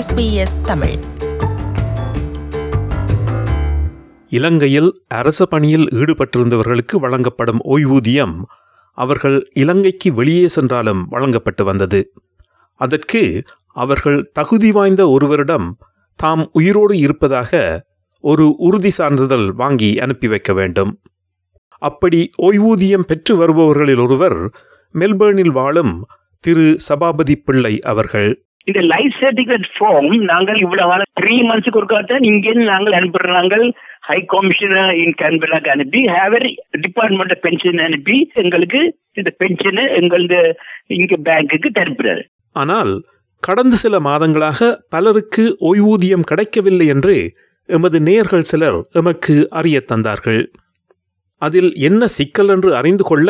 SBS Tamil. இலங்கையில் அரச பணியில் ஈடுபட்டிருந்தவர்களுக்கு வழங்கப்படும் ஓய்வூதியம் அவர்கள் இலங்கைக்கு வெளியே சென்றாலும் வழங்கப்பட்டு வந்தது. அதற்கு அவர்கள் தகுதி வாய்ந்த ஒருவரிடம் தாம் உயிரோடு இருப்பதாக ஒரு உறுதி சான்றிதழ் வாங்கி அனுப்பி வைக்க வேண்டும். அப்படி ஓய்வூதியம் பெற்று வருபவர்களில் ஒருவர் மெல்பேர்னில் வாழும் திரு சபாபதி பிள்ளை அவர்கள். இந்த லைஃப் சர்டிபிகேட் ஃபார்ம் நாங்கள் இவ்வளவு காலம் த்ரீ மந்த்ஸ்க்கு ஒருக்கா தான் இங்கேருந்து நாங்கள் அனுப்புறாங்க ஹை கமிஷனர் இன் கேன்பராக்கு அனுப்பி ஹேவர் டிபார்ட்மெண்ட் பென்ஷன் அனுப்பி எங்களுக்கு இந்த பென்ஷனை எங்களது இங்க பேங்க்குக்கு தருப்புறாரு ஆனால் கடந்த சில மாதங்களாக பலருக்கு ஓய்வூதியம் கிடைக்கவில்லை என்று எமது நேயர்கள் சிலர் எமக்கு அறிய தந்தார்கள். அதில் என்ன சிக்கல் என்று அறிந்து கொள்ள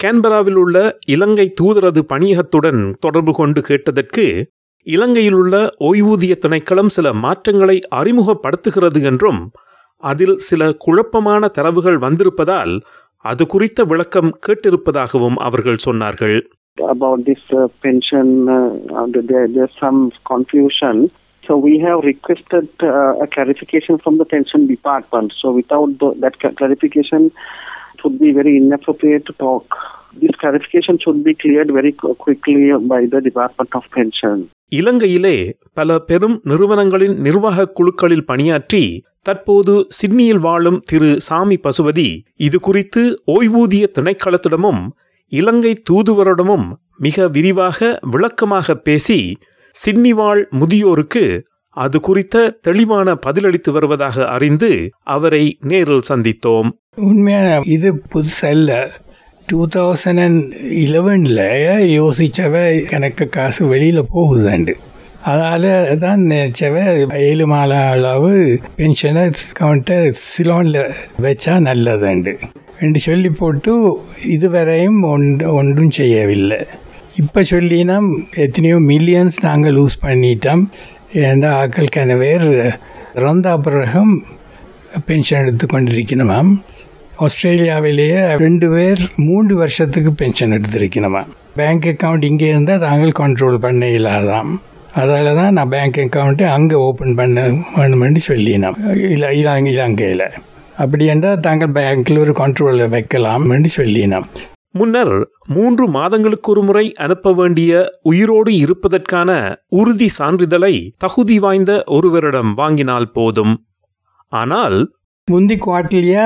கேன்பராவில் உள்ள இலங்கை தூதரது பணியகத்துடன் தொடர்பு கொண்டு கேட்டதற்கு இலங்கையில் உள்ள ஓய்வூதிய திணைக்களம் சில மாற்றங்களை அறிமுகப்படுத்துகிறது என்றும் அதில் சில குழப்பமான தரவுகள் வந்திருப்பதால் அது குறித்த விளக்கம் கேட்டிருப்பதாகவும் அவர்கள் சொன்னார்கள் about this uh, pension, uh, there, there's some confusion. So we have requested uh, a clarification from the pension department. So without the, that ca- clarification, it would be very inappropriate to talk. This clarification should be cleared very quickly by the Department of Pension. இலங்கையிலே பல பெரும் நிறுவனங்களின் நிர்வாகக் குழுக்களில் பணியாற்றி தற்போது சிட்னியில் வாழும் திரு சாமி பசுபதி இது குறித்து ஓய்வூதிய திணைக்களத்திடமும் இலங்கை தூதுவரிடமும் மிக விரிவாக விளக்கமாக பேசி சிட்னி வாழ் முதியோருக்கு அது குறித்த தெளிவான பதிலளித்து வருவதாக அறிந்து அவரை நேரில் சந்தித்தோம் உண்மையான இது புதுசாக இல்லை. டூ தௌசண்ட் அண்ட் இலவனில் யோசிச்சவ எனக்கு காசு வெளியில் போகுதாண்டு அதால் தான் நினச்சவ ஏழு மாத அளவு பென்ஷனை கவுண்ட்டை சிலோனில் வச்சா நல்லதுண்டு. என்று சொல்லி போட்டு இதுவரையும் ஒன்று ஒன்றும் செய்யவில்லை. இப்போ சொல்லினா எத்தனையோ மில்லியன்ஸ் நாங்கள் லூஸ் பண்ணிட்டோம். ஏன்னா ஆக்கள் கனவேர் இறந்த பிறகும் பென்ஷன் எடுத்து கொண்டிருக்கணுமாம் ஆஸ்திரேலியாவிலேயே ரெண்டு பேர் மூன்று வருஷத்துக்கு பென்ஷன் எடுத்திருக்கணுமா பேங்க் அக்கௌண்ட் இங்கே இருந்தால் தாங்கள் கண்ட்ரோல் பண்ண இல்லாதாம். அதால் தான் நான் பேங்க் அக்கௌண்ட்டு அங்கே ஓப்பன் பண்ண வேணுமென்று சொல்லினோம் இல்லை இலங்கை இலங்கையில். அப்படி என்றால் தாங்கள் பேங்க்கில் ஒரு கண்ட்ரோலில் வைக்கலாம்னு சொல்லினோம் முன்னர் மூன்று மாதங்களுக்கு ஒரு முறை அனுப்ப வேண்டிய உயிரோடு இருப்பதற்கான உறுதி சான்றிதழை தகுதி வாய்ந்த ஒருவரிடம் வாங்கினால் போதும். ஆனால் முந்தி குவார்ட்டர்லியா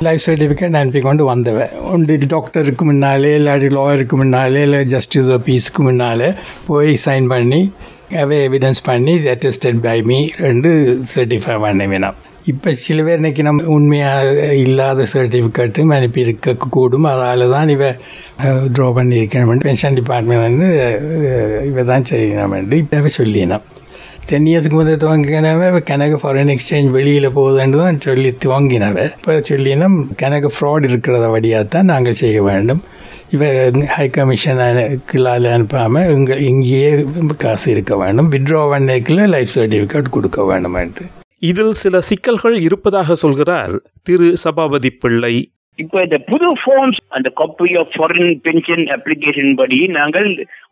லைஃப் சர்டிஃபிகேட் அனுப்பி கொண்டு வந்தவன் ஒன்று டாக்டருக்கு முன்னாலே இல்லாட்டி லாயருக்கு முன்னாலே இல்லை ஜஸ்டிஸ் பீஸுக்கு முன்னாலே போய் சைன் பண்ணி அவை எவிடன்ஸ் பண்ணி அட்டஸ்டட் பை மீ ரெண்டு சர்டிஃபை பண்ண வேணாம் இப்போ சில பேர் இன்னைக்கு நம்ம உண்மையாக இல்லாத சர்டிஃபிகேட்டும் அனுப்பி இருக்க கூடும். அதால் தான் இவ ட்ரா பண்ணியிருக்கணும் பென்ஷன் டிபார்ட்மெண்ட் வந்து இவ தான் செய்யணும் இப்போ சொல்லினான் டென் இயர்ஸ்க்கு முதல் துவங்கினவ கனக ஃபாரின் எக்ஸ்சேஞ்ச் வெளியில் போகுதுன்னு தான் சொல்லி துவங்கினவ இப்போ சொல்லினோம் கனக ஃப்ராட் இருக்கிறத வழியாக தான் நாங்கள் செய்ய வேண்டும். இவ ஹை கமிஷனுக்குள்ளால் அனுப்பாமல் இங்கே இங்கேயே காசு இருக்க வேண்டும். விட்ரா பண்ணைக்குள்ள லைஃப் சர்டிஃபிகேட் கொடுக்க வேண்டும் என்று. இதில் சில சிக்கல்கள் இருப்பதாக சொல்கிறார் திரு சபாபதி பிள்ளை. இப்போ இந்த புது ஃபார்ம்ஸ் அந்த copy of foreign pension application படி நாங்கள்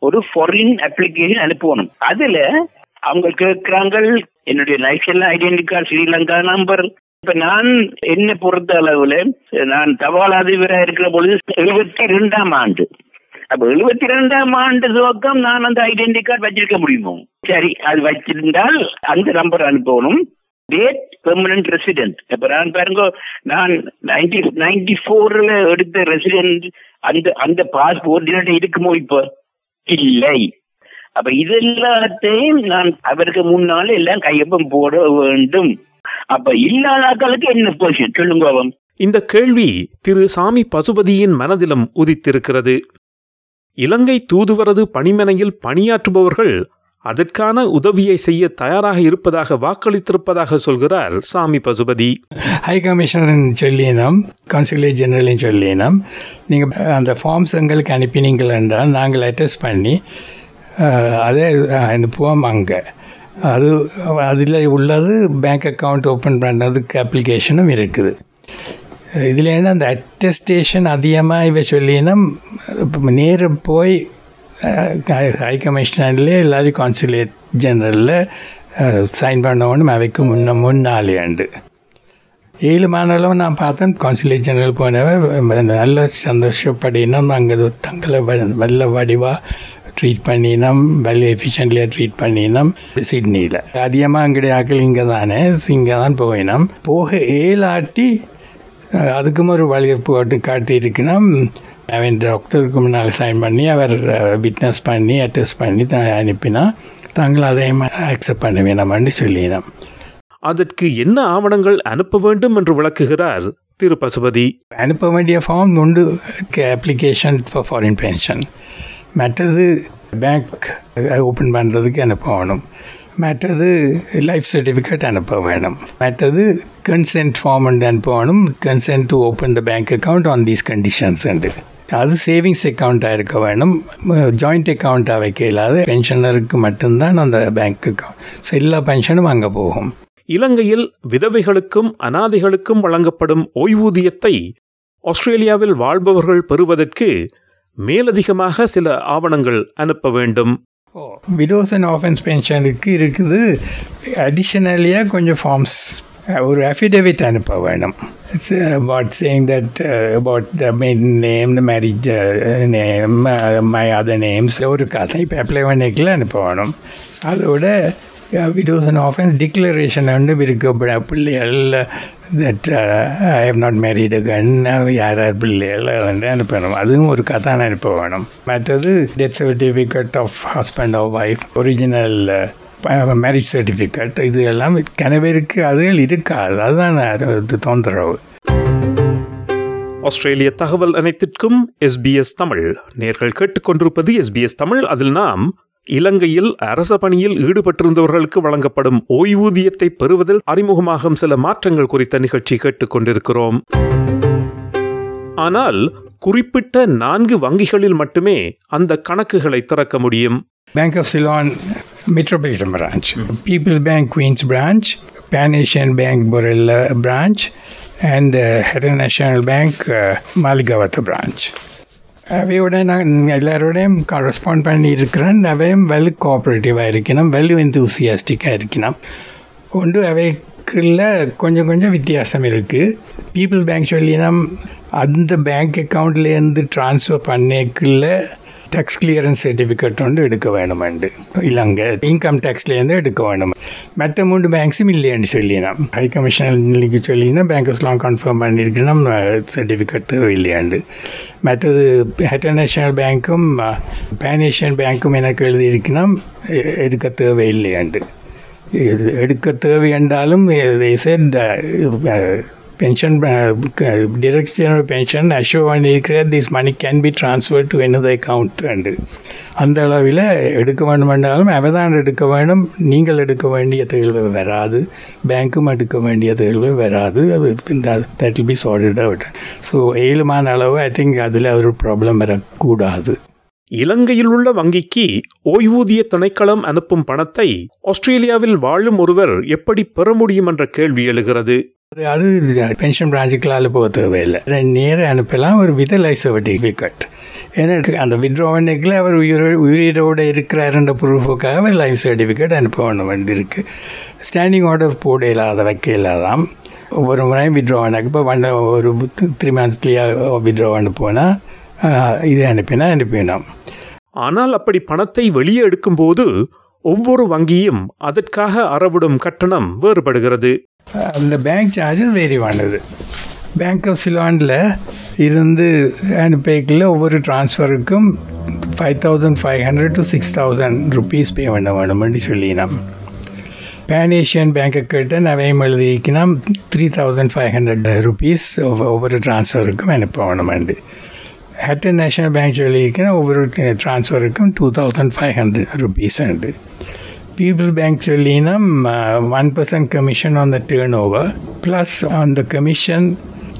ஒரு ஃபாரின் அப்ளிகேஷன் அனுப்பணும் அதுல அவங்க கேட்கிறாங்க என்னுடைய national identity card Sri Lanka number இப்ப நான் என்ன பொறுத்த அளவுல நான் தபால் அதிபரா இருக்கிற பொழுது எழுபத்தி ரெண்டாம் ஆண்டு. அப்ப எழுபத்தி ரெண்டாம் ஆண்டு துவக்கம் நான் அந்த ஐடென்டி கார்டு வச்சிருக்க முடியுமோ? சரி அது வச்சிருந்தால் அந்த நம்பர் அனுப்பணும். டேட் பெர்மனன்ட் ரெசிடென்ட் இப்ப நான் பாருங்க நான் நைன்டி நைன்டி ஃபோர்ல எடுத்த ரெசிடென்ட் அந்த அந்த பாஸ்போர்ட் இருக்குமோ இப்ப? இல்லை. அப்ப இது எல்லாத்தையும் நான் அவருக்கு முன்னால எல்லாம் கையொப்பம் போட வேண்டும். அப்ப இல்லாத ஆக்களுக்கு என்ன பொசிஷன் சொல்லுங்க அவன் இந்த கேள்வி திரு சாமி பசுபதியின் மனதிலும் உதித்திருக்கிறது. இலங்கை தூதுவரது பணிமனையில் பணியாற்றுபவர்கள் அதற்கான உதவியை செய்ய தயாராக இருப்பதாக வாக்களித்திருப்பதாக சொல்கிறார் சாமி பசுபதி. ஹை கமிஷனர் சொல்லினோம் கவுன்சிலேட் ஜெனரலையும் சொல்லினோம் நீங்கள் அந்த ஃபார்ம்ஸ் எங்களுக்கு அனுப்பினீங்கள் என்றால் நாங்கள் அட்டஸ்ட் பண்ணி அதே அனுப்புவோம் அங்கே. அது அதில் உள்ளது பேங்க் அக்கௌண்ட் ஓப்பன் பண்ணுறதுக்கு அப்ளிகேஷனும் இருக்குது. இதில் என்ன அந்த அட்டஸ்டேஷன் அதிகமாக இவ சொல்லினா நேர போய் ஹை கமிஷனர்லேயே எல்லாரும் கான்சுலேட் ஜெனரலில் சைன் பண்ணணும் அவைக்கு முன்ன முன்னாலேண்டு ஏழு மாநிலம் நான் பார்த்தேன் கான்சுலேட் ஜெனரல் போனவன் நல்ல சந்தோஷப்படினோம் அங்கே தங்களை நல்ல வடிவாக ட்ரீட் பண்ணினோம் வெல் எஃபிஷியன்ட்லியாக ட்ரீட் பண்ணினோம் சிட்னியில் அதிகமாக அங்கடைய ஆக்கள் இங்கே தானே இங்கே தான் போயினோம். போக ஏழாட்டி அதுக்கும் ஒரு வழி போட்டு காட்டியிருக்குன்னா அவன் டாக்டருக்கு முன்னால் சைன் பண்ணி அவர் விட்னஸ் பண்ணி அட்டஸ்ட் பண்ணி அனுப்பினா தாங்கள் அதையும் அக்செப்ட் பண்ண வேணாமான்னு சொல்லினோம். அதற்கு என்ன ஆவணங்கள் அனுப்ப வேண்டும் என்று விளக்குகிறார் திரு பசுபதி அனுப்ப வேண்டிய ஃபார்ம் உண்டு அப்ளிகேஷன் ஃபார் ஃபாரின் பென்ஷன் மற்றது பேங்க் ஓப்பன் பண்ணுறதுக்கு அனுப்ப வேணும் மற்றது லைஃப் சர்டிஃபிகேட் அனுப்ப வேணும். மற்றது கன்சென்ட் ஃபார்ம் அனுப்ப வேணும் consent to open the bank account on these conditions உண்டு. அது சேவிங்ஸ் அக்கௌண்ட்டாக இருக்க வேணும். ஜாயிண்ட் அக்கௌண்ட்டாக வைக்க இல்லாத பென்ஷனருக்கு மட்டும்தான் அந்த பேங்க் அக்கௌண்ட் ஸோ எல்லா பென்ஷனும் அங்கே போகும். இலங்கையில் விதவைகளுக்கும் அனாதைகளுக்கும் வழங்கப்படும் ஓய்வூதியத்தை ஆஸ்திரேலியாவில் வாழ்பவர்கள் பெறுவதற்கு மேலதிகமாக சில ஆவணங்கள் அனுப்ப வேண்டும். ஓ விடோஸ் அண்ட் ஆஃபன்ஸ் பென்ஷனுக்கு இருக்குது. அடிஷ்னலியாக கொஞ்சம் ஃபார்ம்ஸ் ஒரு அஃபிடேவிட் அனுப்ப வேணும். About saying that about the main name the marriage name my other names ஒரு கதை இப்போ அப்ளை பண்ணிக்கல அனுப்ப வேணும். அதோட it was an offence declaration வந்து இருக்கு பிள்ளைகள் that I have not married கன் யார் யார் பிள்ளைகள் வந்து அனுப்பணும் அதுவும் ஒரு கதான அனுப்ப வேணும் மற்றது death certificate of husband of wife original marriage certificate இது எல்லாம் கனவேருக்கு அதுகள் இருக்காது அதுதான் தொந்தரவு ஆஸ்திரேலிய தகவல் அனைத்திற்கும் எஸ்பிஎஸ் தமிழ் நேர்கள் கேட்டுக்கொண்டிருப்பது எஸ்பிஎஸ் தமிழ் அதில் நாம் இலங்கையில் அரச பணியில் ஈடுபட்டிருந்தவர்களுக்கு வழங்கப்படும் ஓய்வூதியத்தை பெறுவதில் அறிமுகமாகும் சில மாற்றங்கள் குறித்த நிகழ்ச்சி கேட்டுக்கொண்டிருக்கிறோம். ஆனால் குறிப்பிட்ட நான்கு வங்கிகளில் மட்டுமே அந்த கணக்குகளை திறக்க முடியும். Bank of Ceylon Metropolitan branch People's Bank Queen's branch Pan Asian Bank Borella branch and Hatton National Bank Maligawatta branch அவையோட நான் எல்லாரோடையும் கரஸ்பாண்ட் பண்ணி இருக்கிறேன் அவையும் வெல் கோஆப்ரேட்டிவாக இருக்கணும் வெல் எந்தூசியாஸ்டிக்காக இருக்கணும் ஒன்று அவைக்குள்ள கொஞ்சம் கொஞ்சம் வித்தியாசம் இருக்குது பீப்புள் பேங்க் சொல்லினா அந்த பேங்க் அக்கௌண்ட்லேருந்து ட்ரான்ஸ்ஃபர் பண்ணிக்குள்ள டேக்ஸ் கிளியரன்ஸ் சர்டிஃபிகேட் ஒன்று எடுக்க வேணுமெண்டு. இல்லைங்க இன்கம் டேக்ஸ்லேருந்து எடுக்க வேணும் மற்ற மூன்று பேங்க்ஸும் இல்லைன்னு சொல்லினா ஹை கமிஷனருக்கு சொல்லினா பேங்க்ஸ்லாம் கன்ஃபார்ம் பண்ணியிருக்கணும் சர்டிஃபிகேட் தேவையில்லையாண்டு மற்றது இன்டர்நேஷ்னல் பேங்க்கும் பேன் ஏஷியன் பேங்க்கும் எனக்கு எழுதியிருக்கணும் எடுக்க தேவையில்லையாண்டு எடுக்க தேவை என்றாலும் pension uh, uh, direct general pension assure பண்ணியிருக்கிற this money can be transfer to எனது அக்கௌண்ட் அண்டு அந்த அளவில் எடுக்க வேண்டுமென்றாலும் அவதான் எடுக்க வேண்டும். நீங்கள் எடுக்க வேண்டிய தேர்வு வராது. பேங்க்கும் எடுக்க வேண்டிய தேர்வு வராது. அது that will be sorted out so ஏழுமான அளவு ஐ திங்க் அதில் ஒரு ப்ராப்ளம் வரக்கூடாது. இலங்கையில் உள்ள வங்கிக்கு ஓய்வூதிய திணைக்களம் அனுப்பும் பணத்தை ஆஸ்திரேலியாவில் வாழும் ஒருவர் எப்படி பெற முடியும் என்ற கேள்வி எழுகிறது. அது பென்ஷன் பிரான்ச்சுக்களால் போக தேவையில்லை. நேரம் அனுப்பலாம் ஒரு வித லைஃப் சர்டிஃபிகேட். ஏன்னா அந்த விட்ரோவனுக்குள்ள அவர் உயிரோ உயிரோடு இருக்கிறாருன்ற ப்ரூஃபுக்காக லைஃப் சர்டிஃபிகேட் அனுப்ப வேணும் வேண்டியிருக்கு ஸ்டாண்டிங் ஆர்டர் போட இல்லாத வைக்க இல்லாதான் ஒவ்வொரு முறையும் விட்ரோவனுக்கு இப்போ ஒன் ஒரு த்ரீ மந்த்ஸ்லேயே விட்ரோவன் போனால் இது அனுப்பினா அனுப்பினோம் ஆனால் அப்படி பணத்தை வெளியே எடுக்கும்போது ஒவ்வொரு வங்கியும் அதற்காக அறவிடும் கட்டணம் வேறுபடுகிறது. அந்த bank charges vary Bank of சிலாண்டில் இருந்து பேக்கில் ஒவ்வொரு ட்ரான்ஸ்ஃபருக்கும் five thousand five hundred to six thousand rupees pay பண்ண வேணும்னு சொல்லினோம். பேன் ஏஷியன் பேங்க்கை கேட்டு நவையும் எழுதிக்கினா three thousand five hundred rupees ஒவ்வொரு ட்ரான்ஸ்ஃபருக்கும் அனுப்ப வேணுமெண்டு ஹெட்டன் நேஷனல் பேங்க் சொல்லியிருக்கேன் ஒவ்வொரு ட்ரான்ஸ்ஃபருக்கும் two thousand five hundred rupees உண்டு peoples bank சொல்லினா one percent commission on the turnover plus on the commission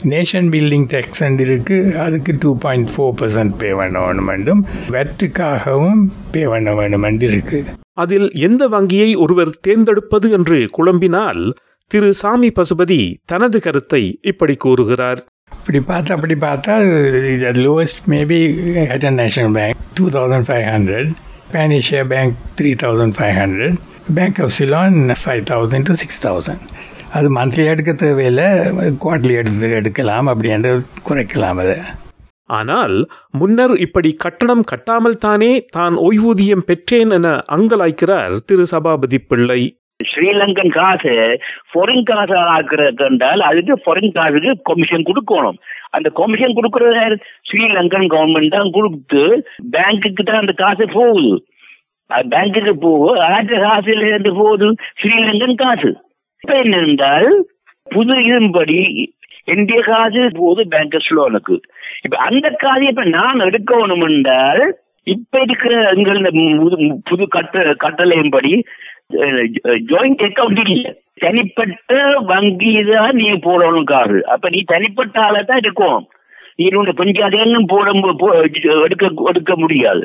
nation building tax இருக்குது அதுக்கு two point four percent pay பண்ண வேணும் வெட்டுக்காகவும் பே பண்ண வேணும் இருக்குது அதில் எந்த வங்கியை ஒருவர் தேர்ந்தெடுப்பது என்று குழம்பினால் திரு சாமி பசுபதி தனது கருத்தை இப்படி கூறுகிறார் இப்படி பார்த்தா அப்படி பார்த்தா lowest maybe Hatton National Bank two thousand five hundred Pan Asia bank three thousand five hundred Bank of Ceylon five thousand to six thousand அது மந்த்லி எடுக்க தேவையில்லை குவார்ட்லி எடுத்து எடுக்கலாம் அப்படின்ற குறைக்கலாம் அதை. ஆனால் முன்னர் இப்படி கட்டணம் கட்டாமல் தானே தான் ஓய்வூதியம் பெற்றேன் என அங்கலாய்க்கிறார் திரு சபாபதி பிள்ளை. ஸ்ரீலங்கன் காசு ஃபாரின் காசு ஆக்குறது என்றால் அதுக்கு ஃபாரின் காசுக்கு கமிஷன் கொடுக்கணும். அந்த கமிஷன் கொடுக்கறது ஸ்ரீலங்கன் கவர்மெண்ட் தான் கொடுத்து பேங்க்குக்கு தான் அந்த காசு போகுது. அது பேங்க்குக்கு போகும் ஆற்ற காசுல இருந்து போகுது ஸ்ரீலங்கன் காசு. இப்ப என்ன என்றால் புது இதன்படி இந்திய காசு போகுது பேங்கர்ஸ் லோனுக்கு இப்ப அந்த காசு இப்ப நான் எடுக்கணும் என்றால் இப்ப இருக்கிற எங்கள் புது- புது கட்ட கட்டளையின்படி ஜாயிண்ட் அக்கவுண்ட் இல்ல. தனிப்பட்ட வங்கி தான் நீ போடணும் காசு. அப்ப நீ தனிப்பட்ட ஆளை தான் இருக்கும் நீ உன்னை பஞ்சாயத்து போட எடுக்க எடுக்க முடியாது.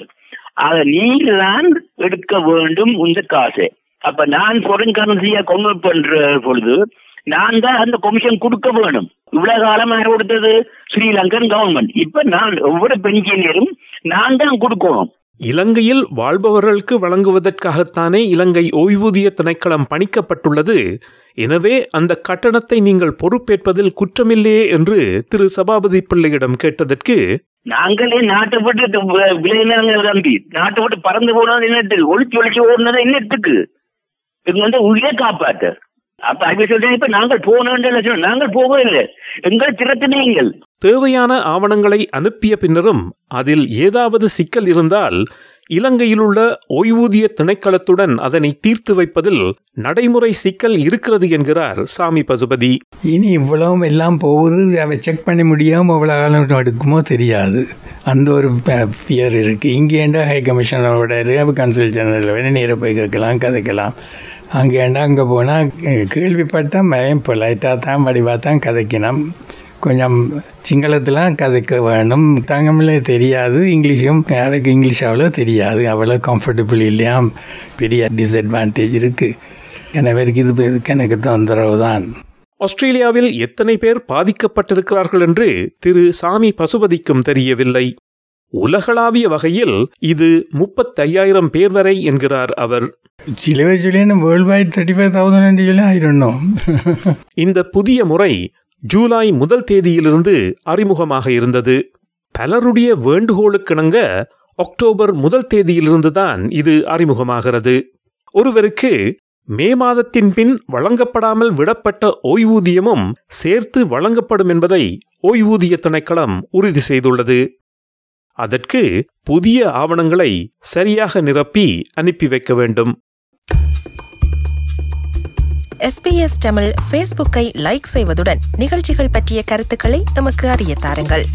அத நீ தான் எடுக்க வேண்டும் இந்த காசை. அப்ப நான் foreign கரன்சியா கன்வெர்ட் பண்ற பொழுது நான் தான் அந்த கமிஷன் கொடுக்க வேணும். இவ்வளவு காலம் யார் கொடுத்தது ஸ்ரீலங்கன் கவர்மெண்ட் இப்ப நான் ஒவ்வொரு பென்ஷனியரும் நான் தான் கொடுக்கணும். இலங்கையில் வாழ்பவர்களுக்கு வழங்குவதற்காகத்தானே இலங்கை ஓய்வூதிய திணைக்களம் பணிக்கப்பட்டுள்ளது. எனவே அந்த கட்டணத்தை நீங்கள் பொறுப்பேற்பதில் குற்றமில்லையே என்று திரு சபாபதி பிள்ளையிடம் கேட்டதற்கு நாங்களே நாட்டை விட்டு விளையாங்க தம்பி நாட்டை விட்டு பறந்து போனது என்னத்துக்கு ஒழிச்சு ஒழிச்சு ஓடுனது என்னத்துக்கு இவங்க வந்து உயிரை காப்பாற்று அப்ப அவங்க சொல்றேன் இப்ப நாங்கள் போனோம் நாங்கள் போகவே இல்லை. எங்கள் திறத்தினீங்கள் தேவையான ஆவணங்களை அனுப்பிய பின்னரும் அதில் ஏதாவது சிக்கல் இருந்தால் இலங்கையிலுள்ள ஓய்வூதிய திணைக்களத்துடன் அதனை தீர்த்து வைப்பதில் நடைமுறை சிக்கல் இருக்கிறது என்கிறார் சாமி பசுபதி. இனி இவ்வளவும் எல்லாம் போகுது அதை செக் பண்ண முடியாமல் அவ்வளோ காலம் எடுக்குமோ தெரியாது. அந்த ஒரு ஃபியர் இருக்குது இங்கேண்டா ஹை கமிஷனரோட ரேவ் கன்சல் ஜெனரல் நேராக போய் கேட்கலாம் கதைக்கலாம். அங்கேண்டா அங்கே போனால் கேள்விப்பட்டால் பயம் பொலைட்டாக தான் வடிவாக தான் கதைக்கணும். கொஞ்சம் சிங்களத்தில் கதைக்க வேணும். தங்கமில்ல தெரியாது. இங்கிலீஷும் அதுக்கு இங்கிலீஷ் அவ்வளோ தெரியாது. அவ்வளோ கம்ஃபர்டபுள் இல்லையா பெரிய டிஸ்அட்வான்டேஜ் இருக்குது எனவே இது எனக்கு தொந்தரவு தான். ஆஸ்திரேலியாவில் எத்தனை பேர் பாதிக்கப்பட்டிருக்கிறார்கள் என்று திரு சாமி பசுபதிக்கும் தெரியவில்லை. உலகளாவிய வகையில் இது முப்பத்தையாயிரம் பேர் வரை என்கிறார் அவர். சில வயசுலேயே world wide thirty five thousand சொல்லி ஆயிரணும். இந்த புதிய முறை ஜூலை முதல் தேதியிலிருந்து அறிமுகமாக இருந்தது. பலருடைய வேண்டுகோளுக்கிணங்க அக்டோபர் முதல் தேதியிலிருந்து தான் இது அறிமுகமாகிறது. ஒருவருக்கு மே மாதத்தின் பின் வழங்கப்படாமல் விடப்பட்ட ஓய்வூதியமும் சேர்த்து வழங்கப்படும் என்பதை ஓய்வூதிய திணைக்களம் உறுதி செய்துள்ளது. அதற்கு புதிய ஆவணங்களை சரியாக நிரப்பி அனுப்பி வைக்க வேண்டும். எஸ்பிஎஸ் தமிழ் ஃபேஸ்புக்கை லைக் செய்வதுடன் நிகழ்ச்சிகள் பற்றிய கருத்துக்களை எமக்கு அறிய தாருங்கள்.